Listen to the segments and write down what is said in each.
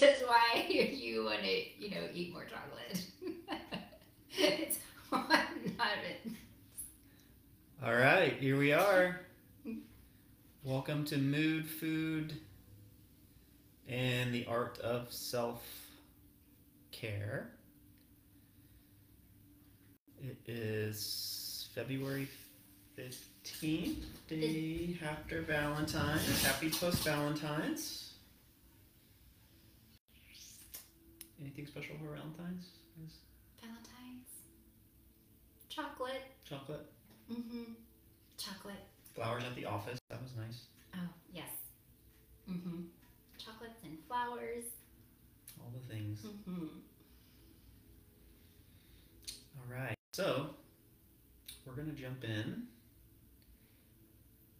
which is why you want to, you know, eat more chocolate. it's not it. All right, here we are. Welcome to Mood, Food, and the Art of Self Care. It is February 15th, day after Valentine's. Happy post Valentine's. Anything special for Valentine's? Is Valentine's. Chocolate. chocolate? Mm-hmm. Chocolate. Flowers at the office. That was nice. Oh, yes. Mm-hmm. Chocolates and flowers. All the things. Mm-hmm. All right. So, we're going to jump in.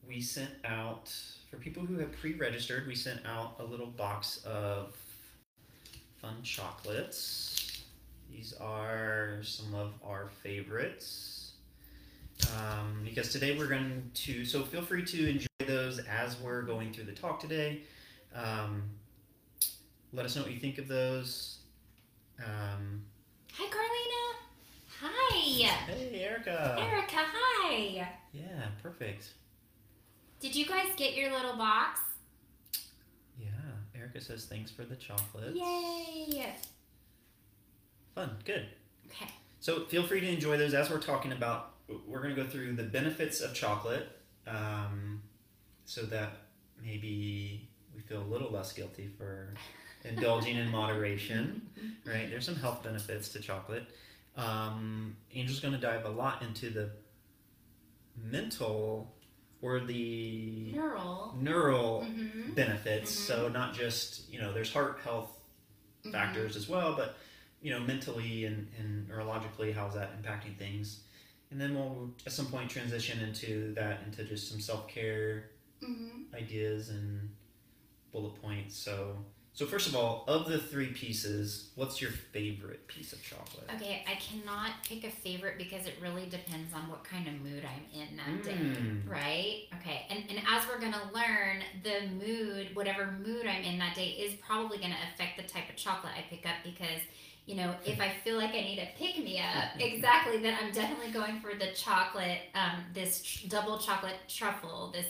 We sent out, for people who have pre registered, we sent out a little box of fun chocolates. These are some of our favorites. Um, because today we're going to, so feel free to enjoy those as we're going through the talk today. Um, let us know what you think of those. Um, Hi, Carlina. Hi. hey, Erica. Erica, hi. Yeah, perfect. Did you guys get your little box? Erica says thanks for the chocolates. Yay. Fun, good. Okay. So feel free to enjoy those as we're talking about. We're going to go through the benefits of chocolate um, so that maybe we feel a little less guilty for indulging in moderation, right? There's some health benefits to chocolate. Um, Angel's going to dive a lot into the mental or the Neural. neural Mm-hmm. benefits. So not just you know, there's heart health Mm-hmm. factors as well, but you know, mentally and, and neurologically, how's that impacting things? And then we'll at some point transition into that into just some self care Mm-hmm. ideas and bullet points. So so first of all, of the three pieces, what's your favorite piece of chocolate? Okay, I cannot pick a favorite because it really depends on what kind of mood I'm in that day. Mm. Right? Okay. And and as we're gonna learn, the mood, whatever mood I'm in that day, is probably gonna affect the type of chocolate I pick up because you know, if I feel like I need a pick me up, exactly, then I'm definitely going for the chocolate, um, this tr- double chocolate truffle, this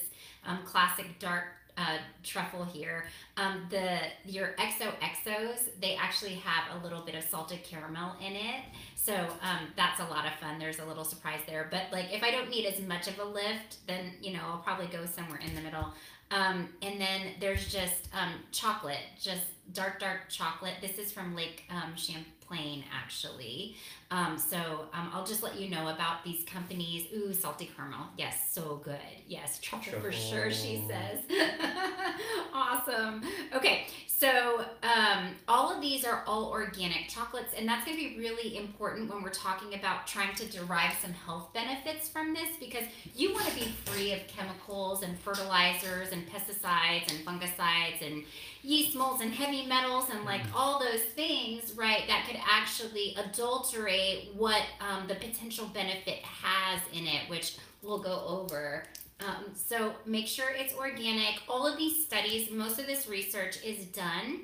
um, classic dark uh, truffle here. Um, the your XOXOs, they actually have a little bit of salted caramel in it, so um, that's a lot of fun. There's a little surprise there, but like if I don't need as much of a lift, then you know I'll probably go somewhere in the middle. Um, and then there's just um, chocolate, just dark, dark chocolate. This is from Lake um, Champlain, actually. Um, so um, I'll just let you know about these companies. Ooh, salty caramel. Yes, so good. Yes, truffle, for sure, she says. awesome. Okay, so um, all of these are all organic chocolates, and that's going to be really important when we're talking about trying to derive some health benefits from this because you want to be free of chemicals and fertilizers and pesticides and fungicides and yeast molds and heavy metals and like Mm. all those things, right, that could actually adulterate what um, the potential benefit has in it, which we'll go over. Um, so make sure it's organic. All of these studies, most of this research is done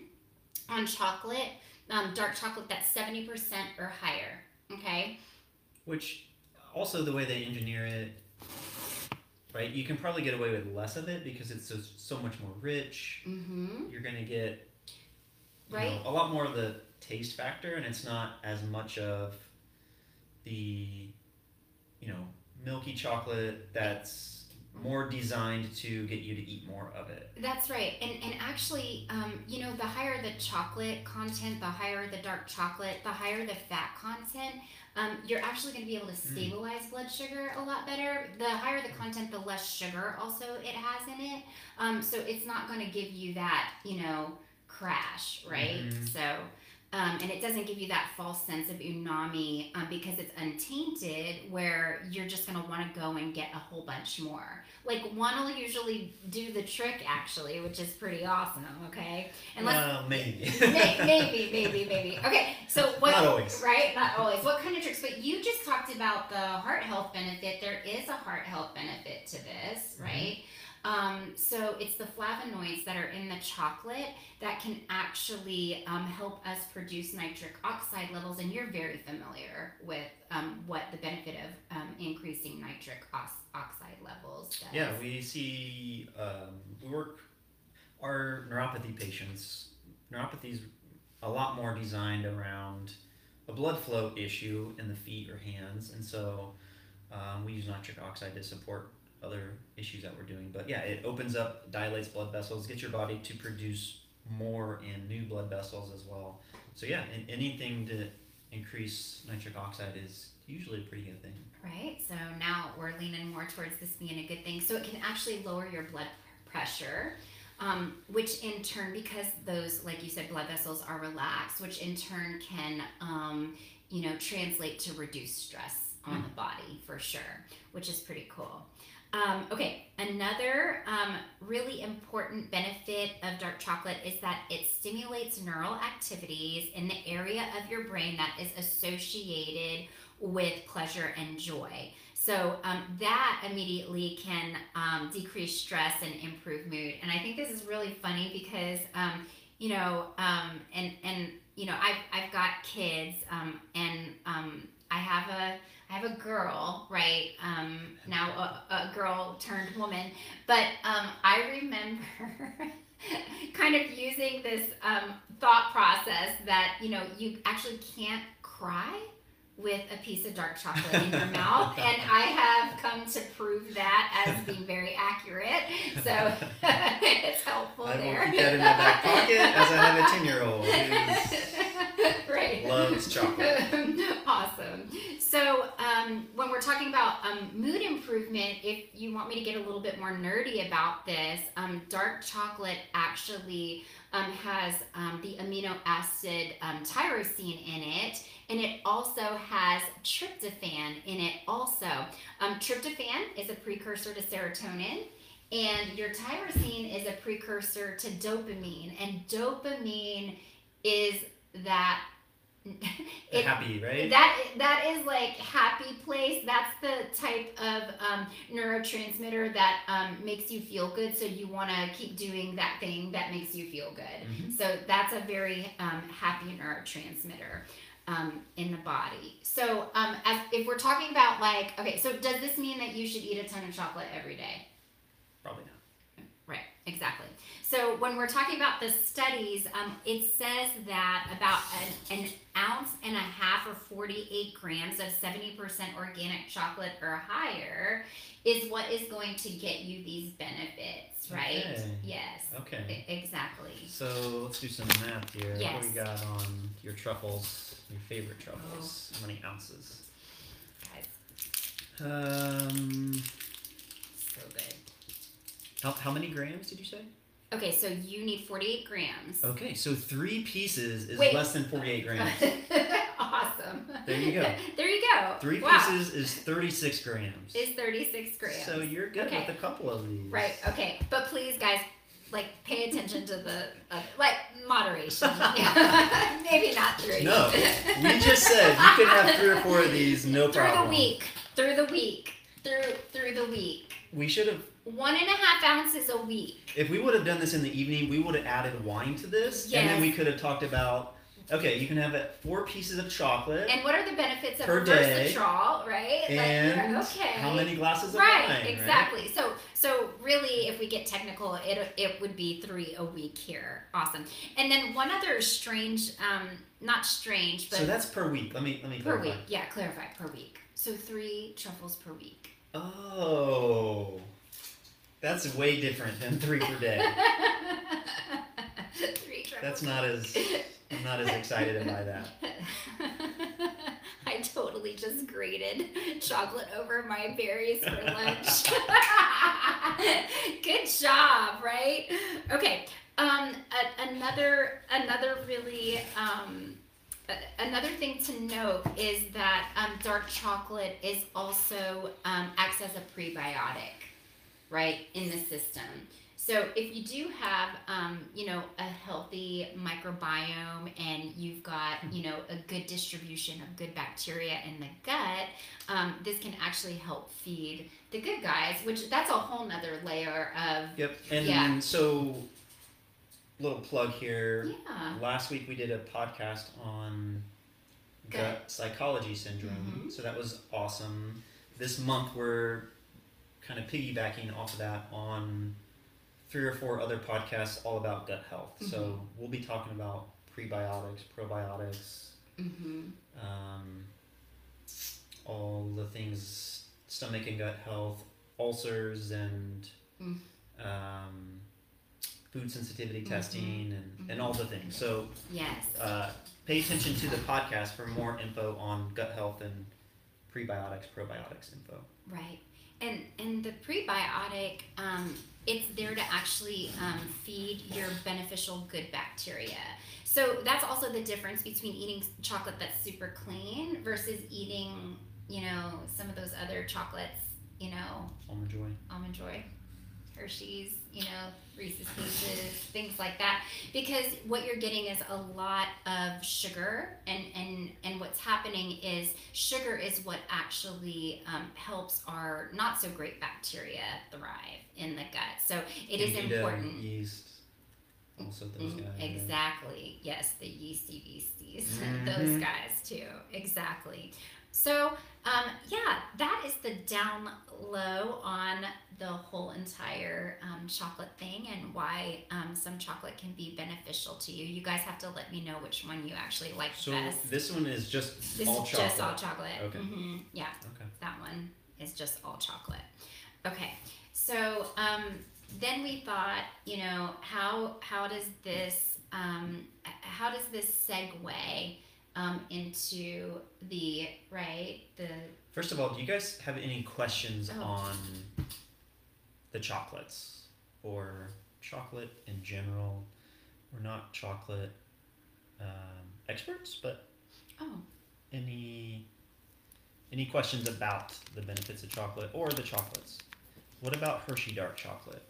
on chocolate, um, dark chocolate that's 70% or higher. Okay? Which also the way they engineer it, right? You can probably get away with less of it because it's so, so much more rich. Mm-hmm. You're gonna get you Right. know, a lot more of the taste factor, and it's not as much of the you know milky chocolate that's more designed to get you to eat more of it. That's right. And and actually, um, you know, the higher the chocolate content, the higher the dark chocolate, the higher the fat content, um, you're actually going to be able to Mm. stabilize blood sugar a lot better. The higher the content, the less sugar also it has in it. Um, so it's not going to give you that, you know, crash, right? Mhm. So. Um, and it doesn't give you that false sense of umami um, because it's untainted, where you're just gonna want to go and get a whole bunch more. Like one will usually do the trick, actually, which is pretty awesome. Okay, unless well, maybe. May- maybe, maybe, maybe. Okay, so what? Not always. Right? Not always. What kind of tricks? But you just talked about the heart health benefit. There is a heart health benefit to this, Mm-hmm. Um, so it's the flavonoids that are in the chocolate that can actually um, help us produce nitric oxide levels, and you're very familiar with um, what the benefit of um, increasing nitric oxide levels does. Yeah, we see um, we work our neuropathy patients. Neuropathy is a lot more designed around a blood flow issue in the feet or hands, and so um, we use nitric oxide to support other issues that we're doing. But yeah, it opens up, dilates blood vessels, gets your body to produce more and new blood vessels as well. So yeah, and anything to increase nitric oxide is usually a pretty good thing. Right. So now we're leaning more towards this being a good thing. So it can actually lower your blood pressure. Um, which in turn, because those, like you said, blood vessels are relaxed, which in turn can, um, you know, translate to reduced stress on Mm. the body for sure, which is pretty cool. Um, okay, another um, really important benefit of dark chocolate is that it stimulates neural activities in the area of your brain that is associated with pleasure and joy. So um, that immediately can um, decrease stress and improve mood. And I think this is really funny because um, you know, um, and and you know, I've I've got kids, and I have a I have a girl, right? Um, now a, a girl turned woman, but um, I remember kind of using this um, thought process that you know you actually can't cry with a piece of dark chocolate in your mouth, and I have come to prove that as being very accurate. So it's helpful I will there. keep that in my back pocket as I have a ten-year-old right. loves chocolate. awesome. So, um, when we're talking about um, mood improvement, if you want me to get a little bit more nerdy about this, um, dark chocolate actually um, has um, the amino acid um, tyrosine in it, and it also has tryptophan in it. Also, tryptophan is a precursor to serotonin. And your tyrosine is a precursor to dopamine, and dopamine is that it, Happy, right? that that is like happy place. That's the type of um, neurotransmitter that um, makes you feel good. So you want to keep doing that thing that makes you feel good. Mhm. So that's a very um, happy neurotransmitter um, in the body. So um, as if we're talking about like, okay, so does this mean that you should eat a ton of chocolate every day? Probably not. Right, exactly. So when we're talking about the studies, um, it says that about an, an ounce and a half or 48 grams of 70% organic chocolate or higher is what is going to get you these benefits, right? Okay. Yes, Okay. exactly. So let's do some math here. Yes. What do we got on your truffles? Your favorite truffles? How many ounces? Guys, Um, so good. how, how many grams did you say? Okay, so you need 48 grams. Okay, so three pieces is Wait. less than 48 grams. awesome. There you go. there you go. Three wow. pieces is 36 grams. is 36 grams. So you're good Okay. with a couple of these. Right. Okay. But please, guys, like pay attention to the uh, like moderation. Maybe not three. No, We just said you can have three or four of these, no through problem. the week. Through the week. Through through the week. We should have, One and a half ounces a week. if we would have done this in the evening, we would have added wine to this, and then we could have talked about. Okay, you can have four pieces of chocolate And what are the benefits of Per day. resveratrol, right? And you're- okay. how many glasses of right, wine? exactly. So, so really, if we get technical, it it would be three a week here. Awesome. And then one other strange, um, not strange, but So that's per week. Let me let me per clarify. week. Yeah, clarify per week. So three truffles per week. Oh, that's way different than three per day. three truffles. That's not as I'm not as excited by that. I totally just grated chocolate over my berries for lunch. Good job, right? Okay. Um, a, another another really um, another thing to note is that um, dark chocolate is also um, acts as a prebiotic, right, in the system. So if you do have, um, you know, a healthy microbiome and you've got, you know, a good distribution of good bacteria in the gut, um, this can actually help feed the good guys, which that's a whole nother layer of, Yep. And Yeah. so, little plug here. yeah. Last week we did a podcast on Gut. gut psychology syndrome. Mhm. So that was awesome. This month we're kind of piggybacking off of that on three or four other podcasts all about gut health. So Mm-hmm. we'll be talking about prebiotics, probiotics, Mm-hmm. um, all the things stomach and gut health, ulcers and Mm. um, food sensitivity Mhm. testing and, and all the things. So Yes. uh, pay attention to the podcast for more info on gut health and prebiotics, probiotics info. Right. And and the prebiotic, um, it's there to actually um, feed your beneficial good bacteria. So that's also the difference between eating chocolate that's super clean versus eating, you know, some of those other chocolates, you know, Almond Joy. almond joy, Hershey's, you know, Reese's Pieces, things like that. Because what you're getting is a lot of sugar, and and and what's happening is sugar is what actually um, helps our not so great bacteria thrive in the gut. So it is important. Yeast. Also those Mm, guys. Exactly. Yes, the yeasty beasties. Mhm. Those guys too. Exactly. So, um, yeah, that is the down low on the whole entire um, chocolate thing and why um, some chocolate can be beneficial to you. You guys have to let me know which one you actually like So best. this one is just This all is chocolate. just all chocolate. Okay. hmm Yeah, Okay. that one is just all chocolate. Okay, so um, then we thought, you know, how how does this um, how does this segue um, into the right the First of all, do you guys have any questions Oh. on the chocolates or chocolate in general? We're not chocolate um, experts, but oh any any questions about the benefits of chocolate or the chocolates? What about Hershey dark chocolate?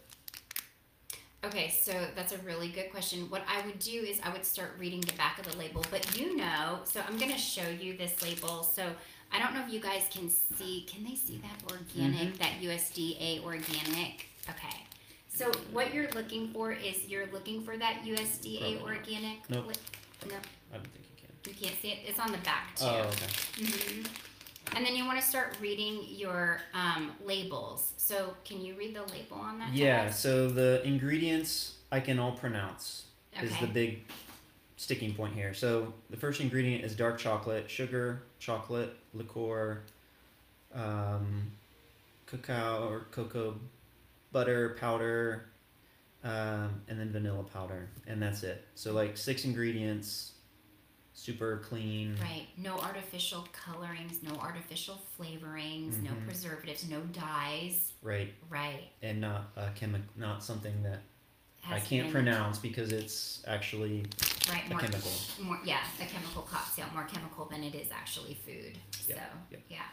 Okay, so that's a really good question. What I would do is I would start reading the back of the label, but you know, so I'm going to show you this label. So I don't know if you guys can see, can they see that organic, that USDA organic? Okay. So what you're looking for is you're looking for that USDA Probably organic. Nope. li- No, I don't think you can. you can't see it. It's on the back too. Oh, okay. hmm And then you want to start reading your um, labels. So can you read the label on that? Yeah, so the ingredients I can all pronounce is the big sticking point here. So the first ingredient is dark chocolate, sugar, chocolate, liquor, um, cacao or cocoa butter powder, um, and then vanilla powder, and that's it. So like six ingredients, super clean. Right. No artificial colorings, no artificial flavorings, no Mhm. preservatives, no dyes. Right, Right. and not a chemi- not something that I can't pronounce because it's actually Right. a More, chemical. more. Yeah, a chemical cocktail, more chemical than it is actually food. So yep. yeah.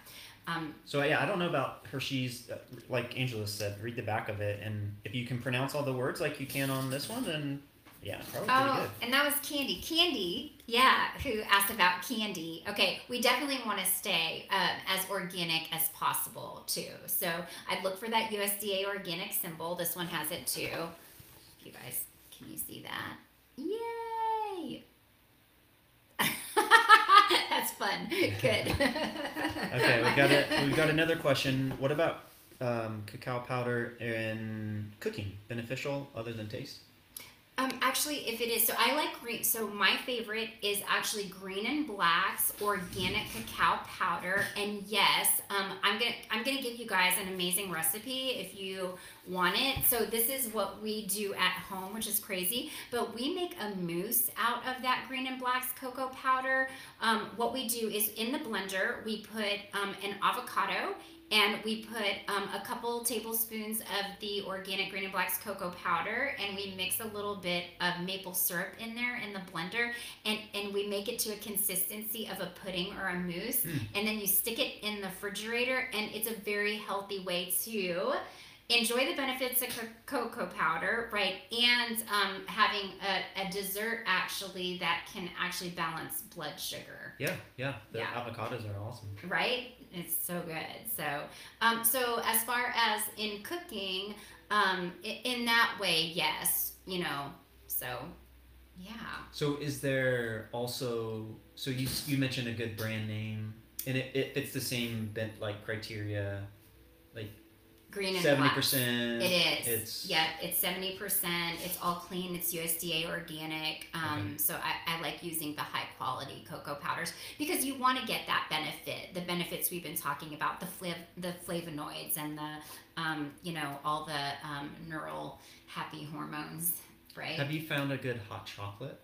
Um, So yeah, I don't know about Hershey's. uh, Like Angela said, read the back of it, and if you can pronounce all the words like you can on this one, then yeah, probably oh, and that was Candy. Candy, yeah, who asked about candy. Okay, we definitely want to stay um, as organic as possible too. So I'd look for that USDA organic symbol. This one has it too. You guys, can you see that? Yay! That's fun. Good. Okay, we got it. We got another question. What about um, cacao powder in cooking? Beneficial other than taste? Um, actually, if it is, so I like green. So my favorite is actually green and blacks organic cacao powder. And yes, um, I'm gonna I'm gonna give you guys an amazing recipe if you want it. So this is what we do at home, which is crazy. But we make a mousse out of that green and blacks cocoa powder. Um, what we do is in the blender we put um, an avocado and we put um, a couple tablespoons of the organic green and blacks cocoa powder and we mix a little bit of maple syrup in there in the blender and, and we make it to a consistency of a pudding or a mousse Mm. and then you stick it in the refrigerator and it's a very healthy way to enjoy the benefits of co- cocoa powder, right? And um, having a, a dessert actually that can actually balance blood sugar, Yeah, yeah. The Yeah. avocados are awesome. right? It's so good. So, um, so as far as in cooking, um, in that way, yes, you know. So, yeah. So is there also so you you mentioned a good brand name and it, it fits the same bent like criteria Green and seventy black. percent. It is. It's yeah, it's seventy percent. It's all clean. It's USDA organic. Um, So I, I like using the high quality cocoa powders because you want to get that benefit. The benefits we've been talking about the flav- the flavonoids and the um, you know all the um, neural happy hormones, right? Have you found a good hot chocolate?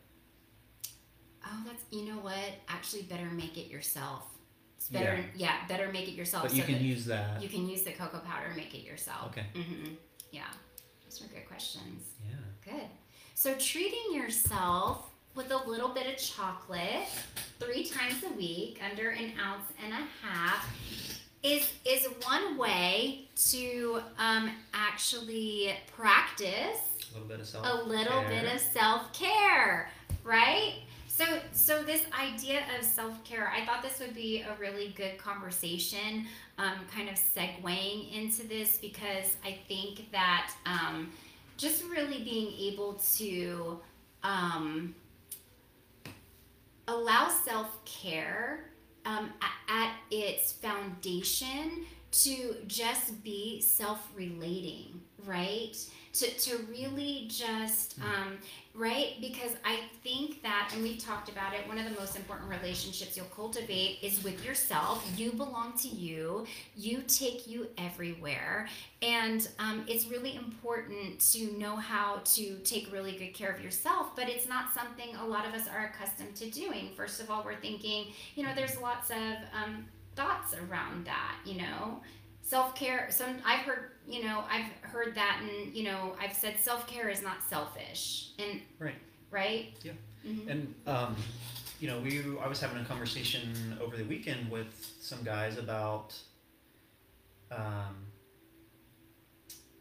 oh, that's you know what? Actually, better make it yourself. It's better. Yeah, better make it yourself. But you so can use that. you can use the cocoa powder make it yourself. Okay. Mm-hmm. Yeah, those are good questions. Yeah. Good. So treating yourself with a little bit of chocolate three times a week, under an ounce and a half, is is one way to um, actually practice A little bit of salt. a little bit of self care, right? So, so this idea of self care, I thought this would be a really good conversation, um, kind of segueing into this because I think that um, just really being able to um, allow self care um, at, its foundation to just be self relating, right? To, to really just, um, right? Because I think that, and we've talked about it, one of the most important relationships you'll cultivate is with yourself. You belong to you, you take you everywhere. And um, it's really important to know how to take really good care of yourself, but it's not something a lot of us are accustomed to doing. First of all, we're thinking, you know, there's lots of um, thoughts around that, you know. Self care. Some I've heard, you know, I've heard that, and you know, I've said self care is not selfish, and Right. right. Yeah. hmm And um, you know, we I was having a conversation over the weekend with some guys about um,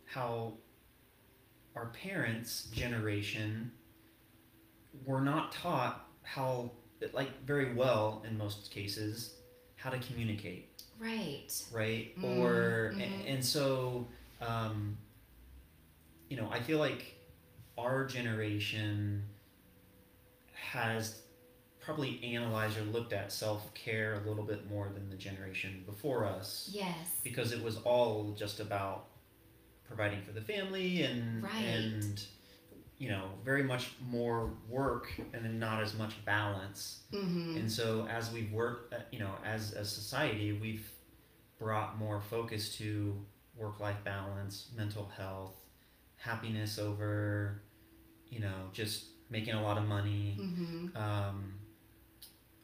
how our parents' generation were not taught how, like, very well in most cases, how to communicate Right. right? Mm, or and, and so um, you know, I feel like our generation has probably analyzed or looked at self care a little bit more than the generation before us Yes. because it was all just about providing for the family and Right. and you know very much more work and then not as much balance Mm-hmm. and so as we've worked, uh, you know, as a society, we've brought more focus to work-life balance, mental health, happiness over, you know, just making a lot of money. Mm-hmm. Um,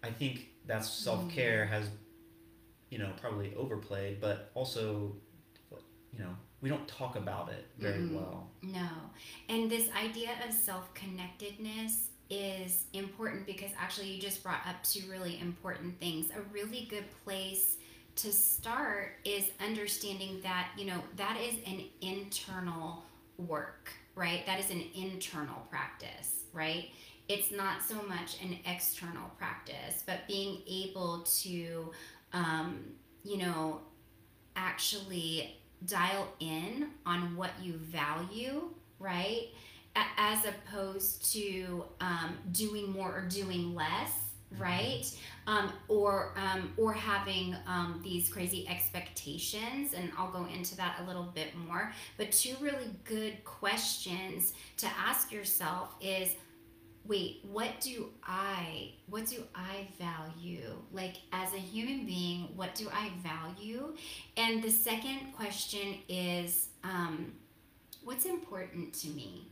I think that's self-care has, you know, probably overplayed, but also, you know, we don't talk about it very Mhm. well. No. And this idea of self connectedness is important because actually you just brought up two really important things. A really good place to start is understanding that, you know, that is an internal work, right? That is an internal practice, right? It's not so much an external practice, but being able to, um, you know, actually dial in on what you value, right? As opposed to um, doing more or doing less, right? Um, or um, or having um, these crazy expectations, and I'll go into that a little bit more. But two really good questions to ask yourself is, wait, what do I what do I value? Like as a human being, what do I value? And the second question is, um, what's important to me?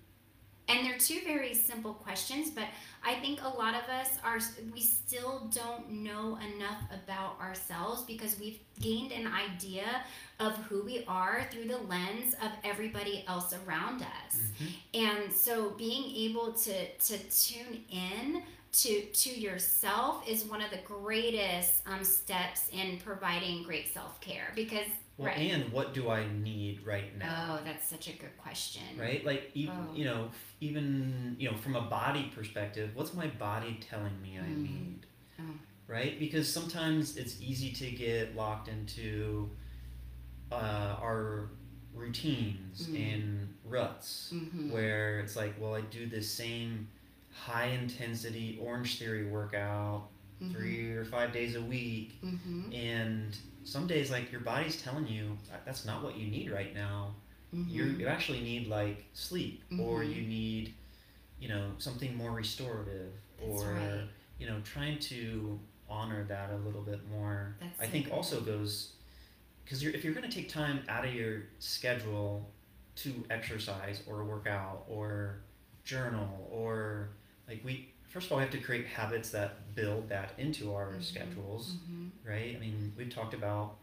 And they're two very simple questions, but I think a lot of us are, we still don't know enough about ourselves because we've gained an idea of who we are through the lens of everybody else around us. Mm-hmm. And so being able to, to tune in to, to yourself is one of the greatest um, steps in providing great self care because Well, Right. and what do I need right now? Oh, that's such a good question. Right? Like, even, Oh. you know, even, you know, from a body perspective, what's my body telling me I Mm. need? Oh. Right? Because sometimes it's easy to get locked into uh, our routines Mm. and ruts Mm-hmm. where it's like, well, I do this same high intensity Orangetheory workout three or five days a week Mm-hmm. and some days like your body's telling you that's not what you need right now Mm-hmm. you you actually need like sleep or Mhm. you need you know something more restorative That's or right. you know trying to honor that a little bit more That's i think also goes because you're, if you're going to take time out of your schedule to exercise or work out or journal or like we first of all we have to create habits that build that into our Mhm. schedules Mm-hmm. right? I mean, we've talked about,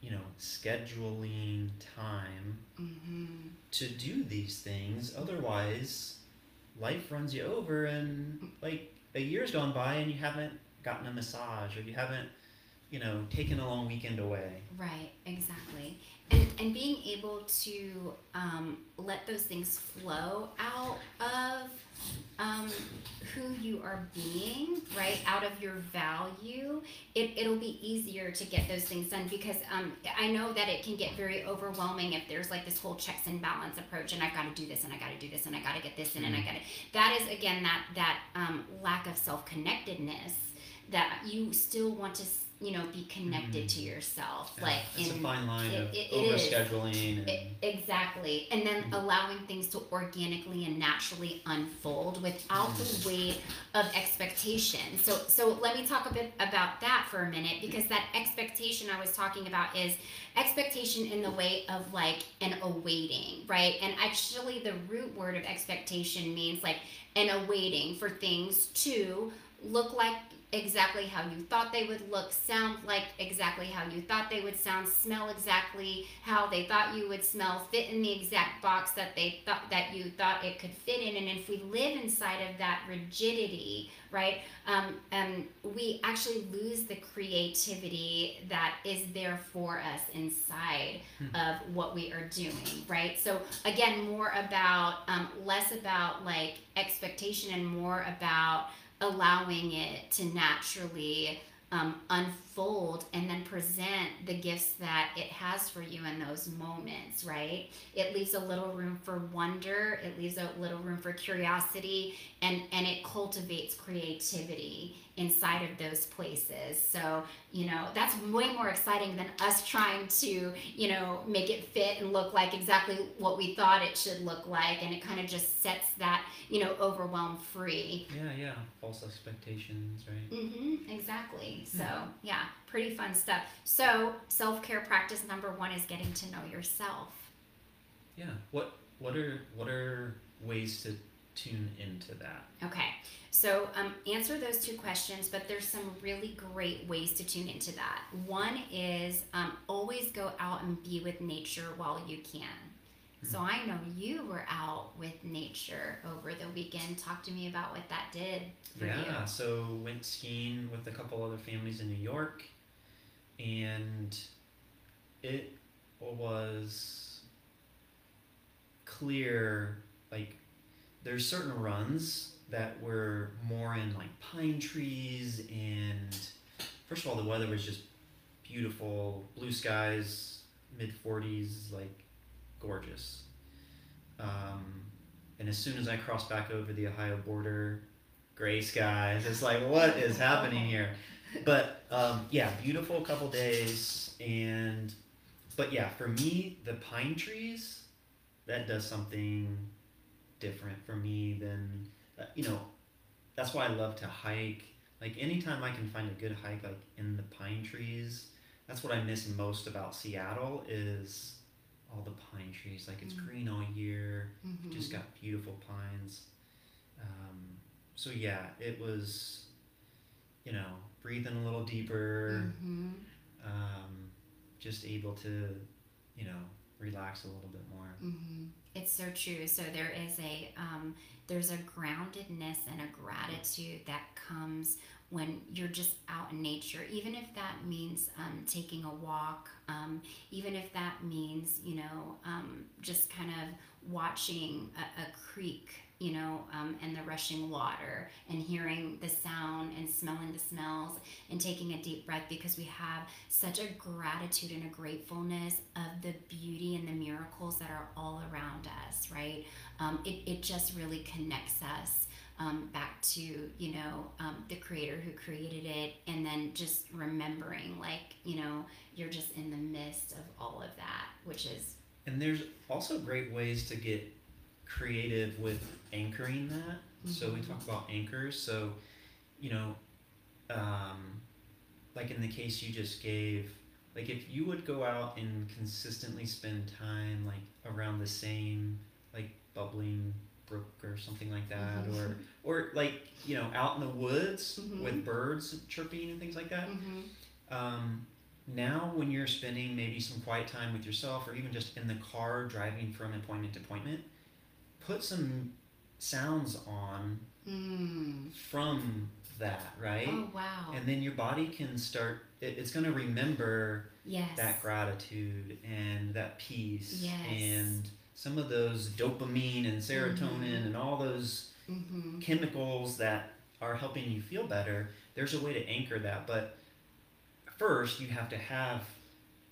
you know, scheduling time Mm-hmm. to do these things. Otherwise, life runs you over, and like a year's gone by, and you haven't gotten a massage, or you haven't, you know, taking a long weekend away. Right, exactly. And and being able to um, let those things flow out of um, who you are being, right, out of your value, it, it'll be easier to get those things done because um, I know that it can get very overwhelming if there's like this whole checks and balance approach and I've got to do this and I got to do this and I got to get this in and I got to. That is, again, that, that um, lack of self connectedness that you still want to, you know, be connected to yourself. Yeah, like it's in, a fine line it- of it- it is. overscheduling and E- exactly. And then Mhm. allowing things to organically and naturally unfold without the weight of expectation. So so let me talk a bit about that for a minute because that expectation I was talking about is expectation in the way of like an awaiting, right? And actually the root word of expectation means like an awaiting for things to look like exactly how you thought they would look, sound like exactly how you thought they would sound, smell exactly how they thought you would smell, fit in the exact box that they thought that you thought it could fit in. And if we live inside of that rigidity, right, um, um, we actually lose the creativity that is there for us inside Hmm. of what we are doing, right? So again, more about um, less about like expectation and more about allowing it to naturally um, unfold and then present the gifts that it has for you in those moments, right? It leaves a little room for wonder, it leaves a little room for curiosity, and, and it cultivates creativity inside of those places. So, you know, that's way more exciting than us trying to, you know, make it fit and look like exactly what we thought it should look like. And it kind of just sets that, you know, overwhelm free. yeah, yeah, false expectations, right? Mm-hmm, exactly. So, yeah, pretty fun stuff. So, self care practice number one is getting to know yourself. Yeah. What what are what are ways to tune into that? Okay, so um, answer those two questions, but there's some really great ways to tune into that. One is um, always go out and be with nature while you can. So I know you were out with nature over the weekend. Talk to me about what that did for yeah, so went skiing with a couple other families in New York, and it was clear like there's certain runs that were more in like pine trees and first of all the weather was just beautiful. Blue skies mid 40s like gorgeous. Um, and as soon as i crossed back over the ohio border gray skies it's like what is happening here? But um, yeah beautiful couple days and but yeah for me the pine trees that does something different for me than uh, you know that's why i love to hike like anytime i can find a good hike like in the pine trees that's what i miss most about seattle is all the pine trees like it's Mm. green all year you. just got beautiful pines um, so yeah it was you know breathing a little deeper hmm um, just able to you know relax a little bit more. Mm-hmm. It's so true. So there is a um, there's a groundedness and a gratitude that comes when you're just out in nature, even if that means um, taking a walk, um, even if that means you know um, just kind of watching a, a creek you know, um, and the rushing water and hearing the sound and smelling the smells and taking a deep breath because we have such a gratitude and a gratefulness of the beauty and the miracles that are all around us, right? Um, it, it just really connects us. Um, back to you know um, the creator who created it and then just remembering like you know you're just in the midst of all of that which is and there's also great ways to get creative with anchoring that. Mm-hmm. So we talk about anchors. So, you know, um, like in the case you just gave, like if you would go out and consistently spend time like around the same like bubbling brook or something like that, mm-hmm. or or like you know out in the woods mm-hmm. with birds chirping and things like that. Mm-hmm. Um, now when you're spending maybe some quiet time with yourself or even just in the car driving from appointment to appointment put some sounds on mm. from that, right? Oh wow! And then your body can start. It, it's going to remember yes. that gratitude and that peace yes. and some of those dopamine and serotonin mm-hmm. and all those mm-hmm. chemicals that are helping you feel better. There's a way to anchor that, but first you have to have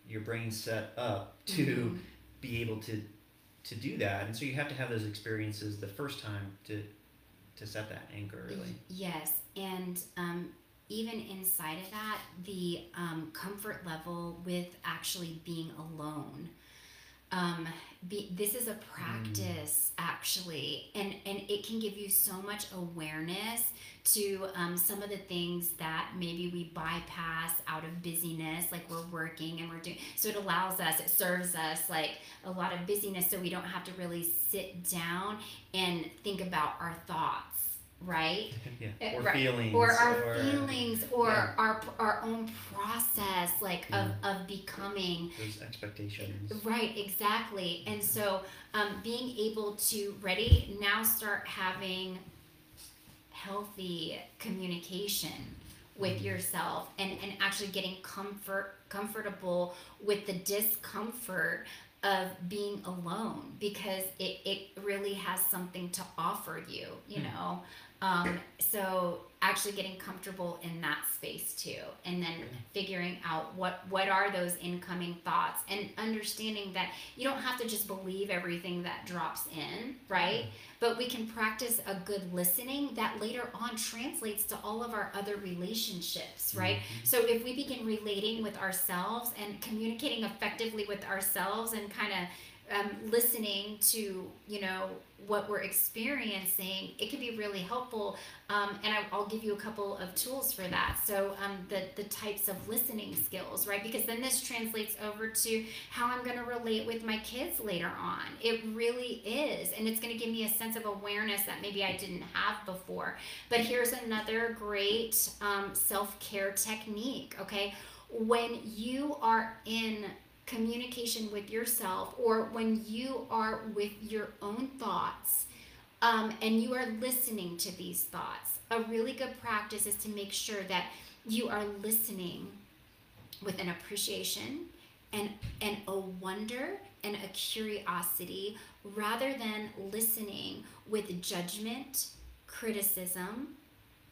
your brain set up to mm-hmm. be able to to do that. And so you have to have those experiences the first time to to set that anchor really yes. And um, even inside of that the um, comfort level with actually being alone um, be, this is a practice mm. actually and and it can give you so much awareness to um, some of the things that maybe we bypass out of busyness like we're working and we're doing so it allows us it serves us like a lot of busyness so we don't have to really sit down and think about our thoughts right? yeah. Uh, or right. feelings. Or our or, feelings or yeah. our our own process like yeah. of, of becoming those expectations. Right, exactly. And so um, being able to ready now start having healthy communication with mm-hmm. yourself and, and actually getting comfort comfortable with the discomfort of being alone because it, it really has something to offer you you mm. know um, so actually getting comfortable in that space too, and then figuring out what what are those incoming thoughts, and understanding that you don't have to just believe everything that drops in, right? Mm-hmm. But we can practice a good listening that later on translates to all of our other relationships, right? Mm-hmm. So if we begin relating with ourselves and communicating effectively with ourselves and kind of um, listening to you know what we're experiencing it can be really helpful um, and I, will give you a couple of tools for that. So um, the, the types of listening skills right? Because then this translates over to how i'm going to relate with my kids later on. It really is and it's going to give me a sense of awareness that maybe i didn't have before. But here's another great um, self-care technique okay? When you are in communication with yourself or when you are with your own thoughts um, and you are listening to these thoughts, a really good practice is to make sure that you are listening with an appreciation and, and a wonder and a curiosity rather than listening with judgment, criticism.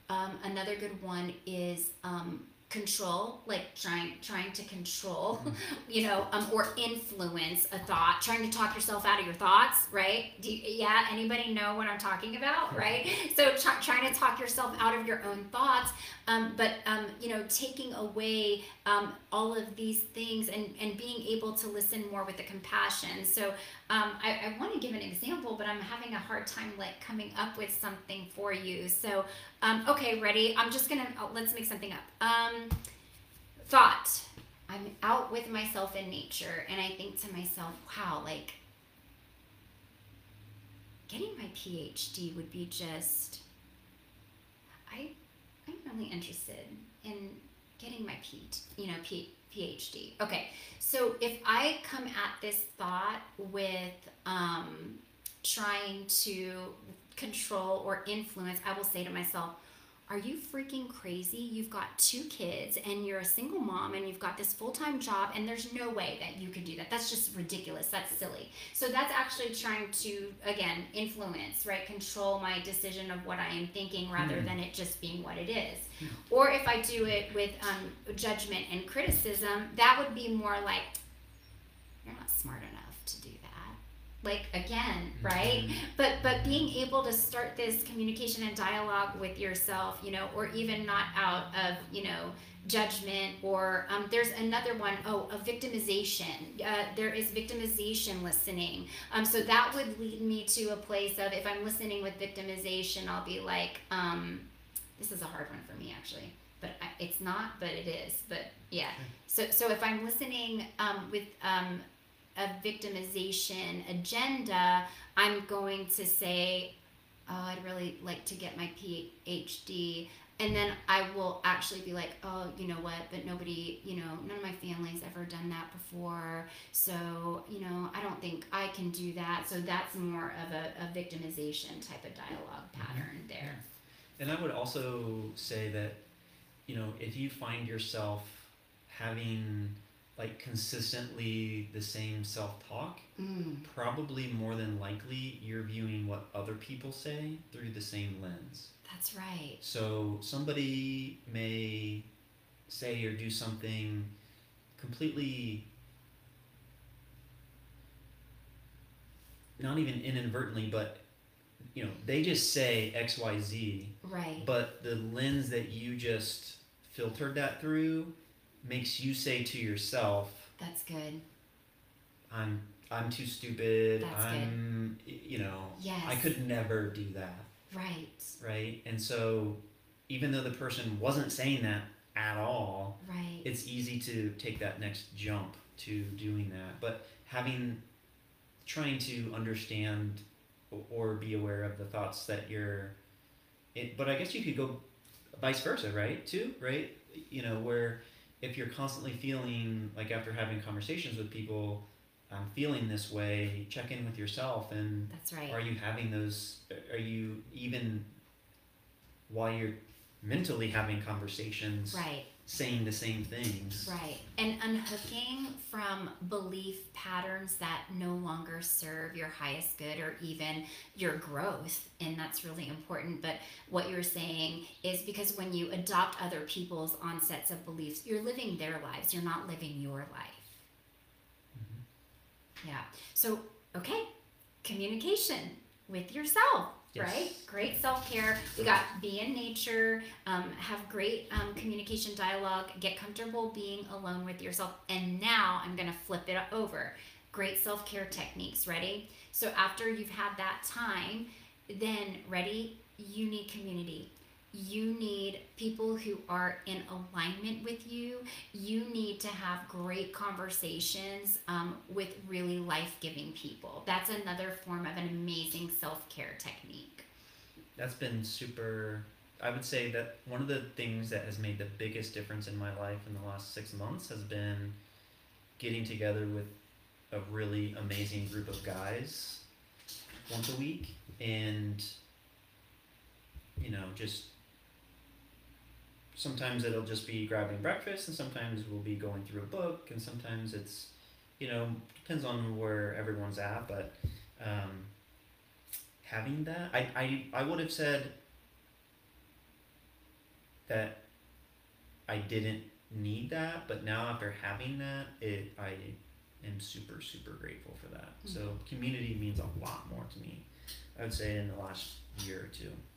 Um, another good one is um, control like trying trying to control mm-hmm. you know um, or influence a thought trying to talk yourself out of your thoughts right you, yeah anybody know what i'm talking about right so try, trying to talk yourself out of your own thoughts um, but um, you know taking away um, all of these things and and being able to listen more with the compassion so um, I, I want to give an example, but I'm having a hard time like coming up with something for you. So, um, okay, ready? I'm just gonna oh, let's make something up. Um, thought. I'm out with myself in nature, and I think to myself, wow, like getting my PhD would be just. I, I'm really interested in getting my P, you know, P, PhD. Okay, so if I come at this thought with um, trying to control or influence, I will say to myself, are you freaking crazy? You've got two kids and you're a single mom and you've got this full time job, and there's no way that you could do that. That's just ridiculous. That's silly. So, that's actually trying to, again, influence, right? Control my decision of what I am thinking rather Mhm. than it just being what it is. Or if I do it with um, judgment and criticism, that would be more like, you're not smart enough to do. Like, again, right? Mhm. but but being able to start this communication and dialogue with yourself you know or even not out of you know judgment or um, there's another one. Oh a victimization. Uh, there is victimization listening. Um, so that would lead me to a place of if i'm listening with victimization i'll be like um, this is a hard one for me actually. But I, it's not but it is. But yeah. So so if i'm listening um, with um, a victimization agenda I'm going to say, oh, I'd really like to get my PhD. And then I will actually be like, oh, you know what? But nobody, you know, none of my family's ever done that before. So, you know, I don't think I can do that. So that's more of a, a victimization type of dialogue mm-hmm. pattern there. And I would also say that, you know, if you find yourself having like consistently the same self talk, Mm, probably more than likely you're viewing what other people say through the same lens. that's right. So somebody may say or do something completely not even inadvertently, but you know, they just say XYZ, Right. but the lens that you just filtered that through makes you say to yourself, That's good. I'm I'm too stupid. That's. I'm you know, Yes. I could never do that, Right. right? And so even though the person wasn't saying that at all, Right. it's easy to take that next jump to doing that. But having trying to understand or be aware of the thoughts that you're it, but I guess you could go vice versa, right? Too, right? You know, where if you're constantly feeling like after having conversations with people, I'm feeling this way, check in with yourself and That's right. are you having those are you even while you're mentally having conversations right. Saying the same things Right. And unhooking from belief patterns that no longer serve your highest good or even your growth. And that's really important. But what you're saying is because when you adopt other people's onsets of beliefs, you're living their lives, you're not living your life. Mm-hmm. Yeah. So, okay, communication with yourself. Yes. Right? Great self care. We got be in nature, um, have great um, communication dialogue, get comfortable being alone with yourself. And now I'm going to flip it over. Great self care techniques. Ready? So, after you've had that time, then ready? You need community. You need people who are in alignment with you. You need to have great conversations um, with really life giving people. That's another form of an amazing self care technique. that's been super i would say that one of the things that has made the biggest difference in my life in the last six months has been getting together with a really amazing group of guys once a week and you know just sometimes it'll just be grabbing breakfast and sometimes we'll be going through a book and sometimes it's you know depends on where everyone's at but um, having that I, I i would have said that i didn't need that but now after having that it i am super super grateful for that so community means a lot more to me i would say in the last year or two That's so great.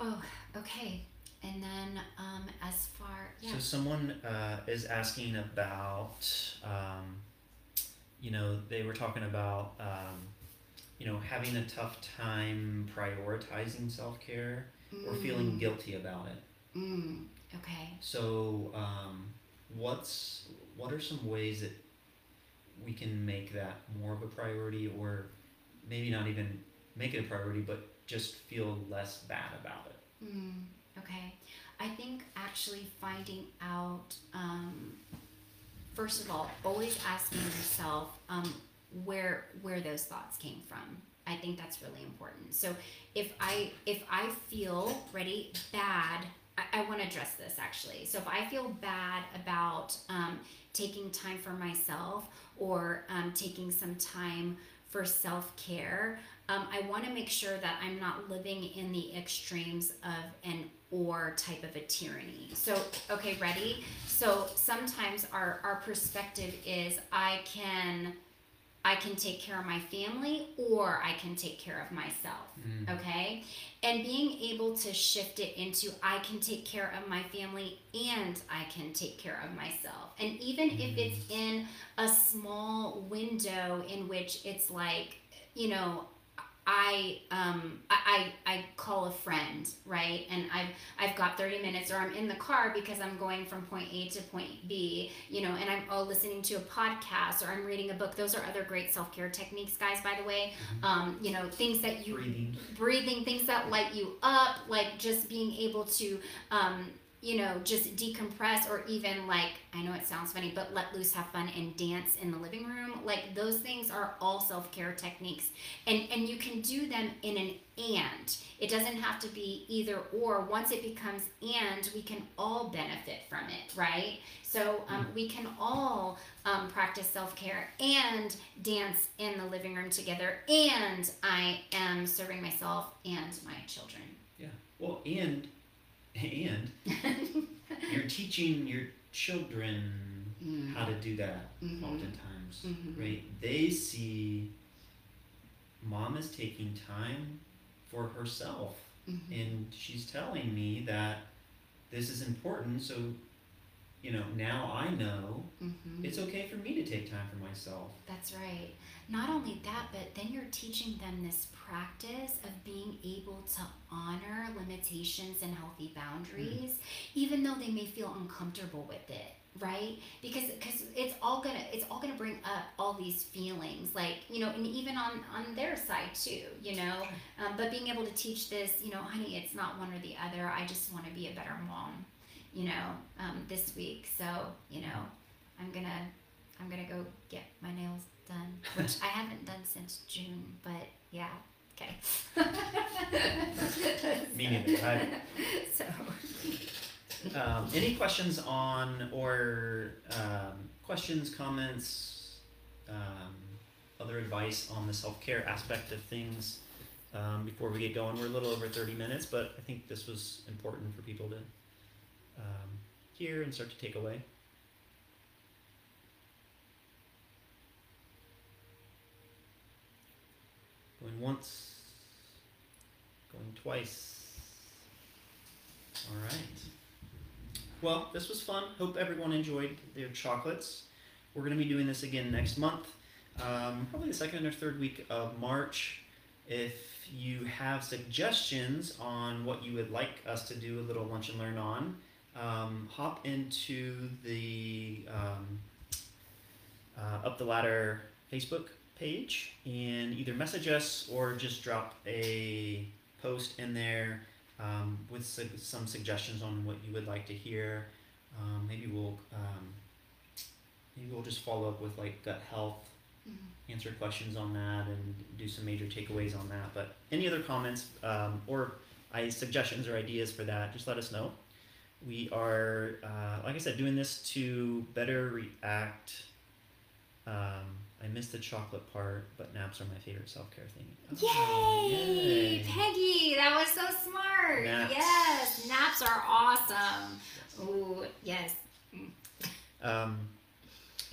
Oh, okay. And then um, as far yeah. So someone uh, is asking about, um, you know, they were talking about, um, you know, having a tough time prioritizing self care or feeling Mm, guilty about it. Mm, okay. So, um, what's what are some ways that we can make that more of a priority, or maybe not even make it a priority, but just feel less bad about it? Mm, Okay. I think actually finding out, um, first of all, always asking yourself um, where where those thoughts came from. I think that's really important. So if I if I feel ready bad, I, I want to address this actually. So if I feel bad about um, taking time for myself or um, taking some time for self care, um, I want to make sure that I'm not living in the extremes of an or type of a tyranny. So, okay, ready? So sometimes our, our perspective is I can I can take care of my family or I can take care of myself. Mm. Okay? And being able to shift it into I can take care of my family and I can take care of myself. And even mm. if it's mm. in a small window in which it's like, you know, I um I, I call a friend right? And I've I've got 30 minutes or I'm in the car because I'm going from point A to point B you know and I'm oh, listening to a podcast or I'm reading a book. Those are other great self-care techniques guys by the way. Mm-hmm. um, you know things that you breathing. Breathing things that light you up like just being able to um, you know, just decompress or even like, I know it sounds funny, but let loose, have fun, and dance in the living room. Like those things are all self care techniques. And, and you can do them in an and. It doesn't have to be either or. Once it becomes and, we can all benefit from it, right? So um, we can all um, practice self care and dance in the living room together. And I am serving myself and my children. Yeah. Well, and and you're teaching your children mm. how to do that mm-hmm. oftentimes mm-hmm. right they see mom is taking time for herself mm-hmm. and she's telling me that this is important so you know now i know mm-hmm. it's okay for me to take time for myself. That's right. Not only that, but then you're teaching them this practice of being able to honor limitations and healthy boundaries, mm. even though they may feel uncomfortable with it right? Because because it's all gonna it's all gonna bring up all these feelings like you know and even on on their side too you know? Um, but being able to teach this you know honey it's not one or the other. I just want to be a better mom you know um, this week so you know i'm gonna i'm gonna go get my nails done, which I haven't done since June, but yeah, okay. Me neither. I, so. Um, any questions on or um, questions, comments, um, other advice on the self care aspect of things um, before we get going? We're a little over 30 minutes, but I think this was important for people to um, hear and start to take away. Going once. Going twice. All right. Well, this was fun. Hope everyone enjoyed their chocolates. We're going to be doing this again next month, um, probably the second or third week of March. If you have suggestions on what you would like us to do a little lunch and learn on, um, hop into the um, uh, Up the Ladder Facebook page and either message us or just drop a post in there um, with su- some suggestions on what you would like to hear. Um, maybe we'll um, maybe we'll just follow up with like gut health, mm-hmm. answer questions on that, and do some major takeaways on that. But any other comments um, or I suggestions or ideas for that, just let us know. We are, uh, like I said, doing this to better react. Um, I missed the chocolate part, but naps are my favorite self care thing. Oh, yay! yay! Peggy, that was so smart. Naps. Yes, naps are awesome. Yes. Ooh, yes. Um,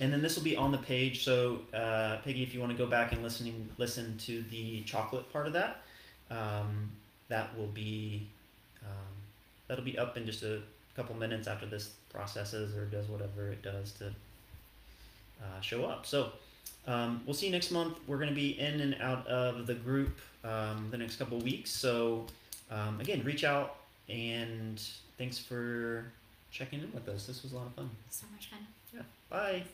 and then this will be on the page. So, uh, Peggy, if you want to go back and listening, listen to the chocolate part of that, um, that will be um, that'll be up in just a couple minutes after this processes or does whatever it does to uh, show up. So. Um, we'll see you next month. We're going to be in and out of the group um, the next couple weeks. So, um, again, reach out and thanks for checking in with us. This was a lot of fun. So much fun. Yeah. Bye.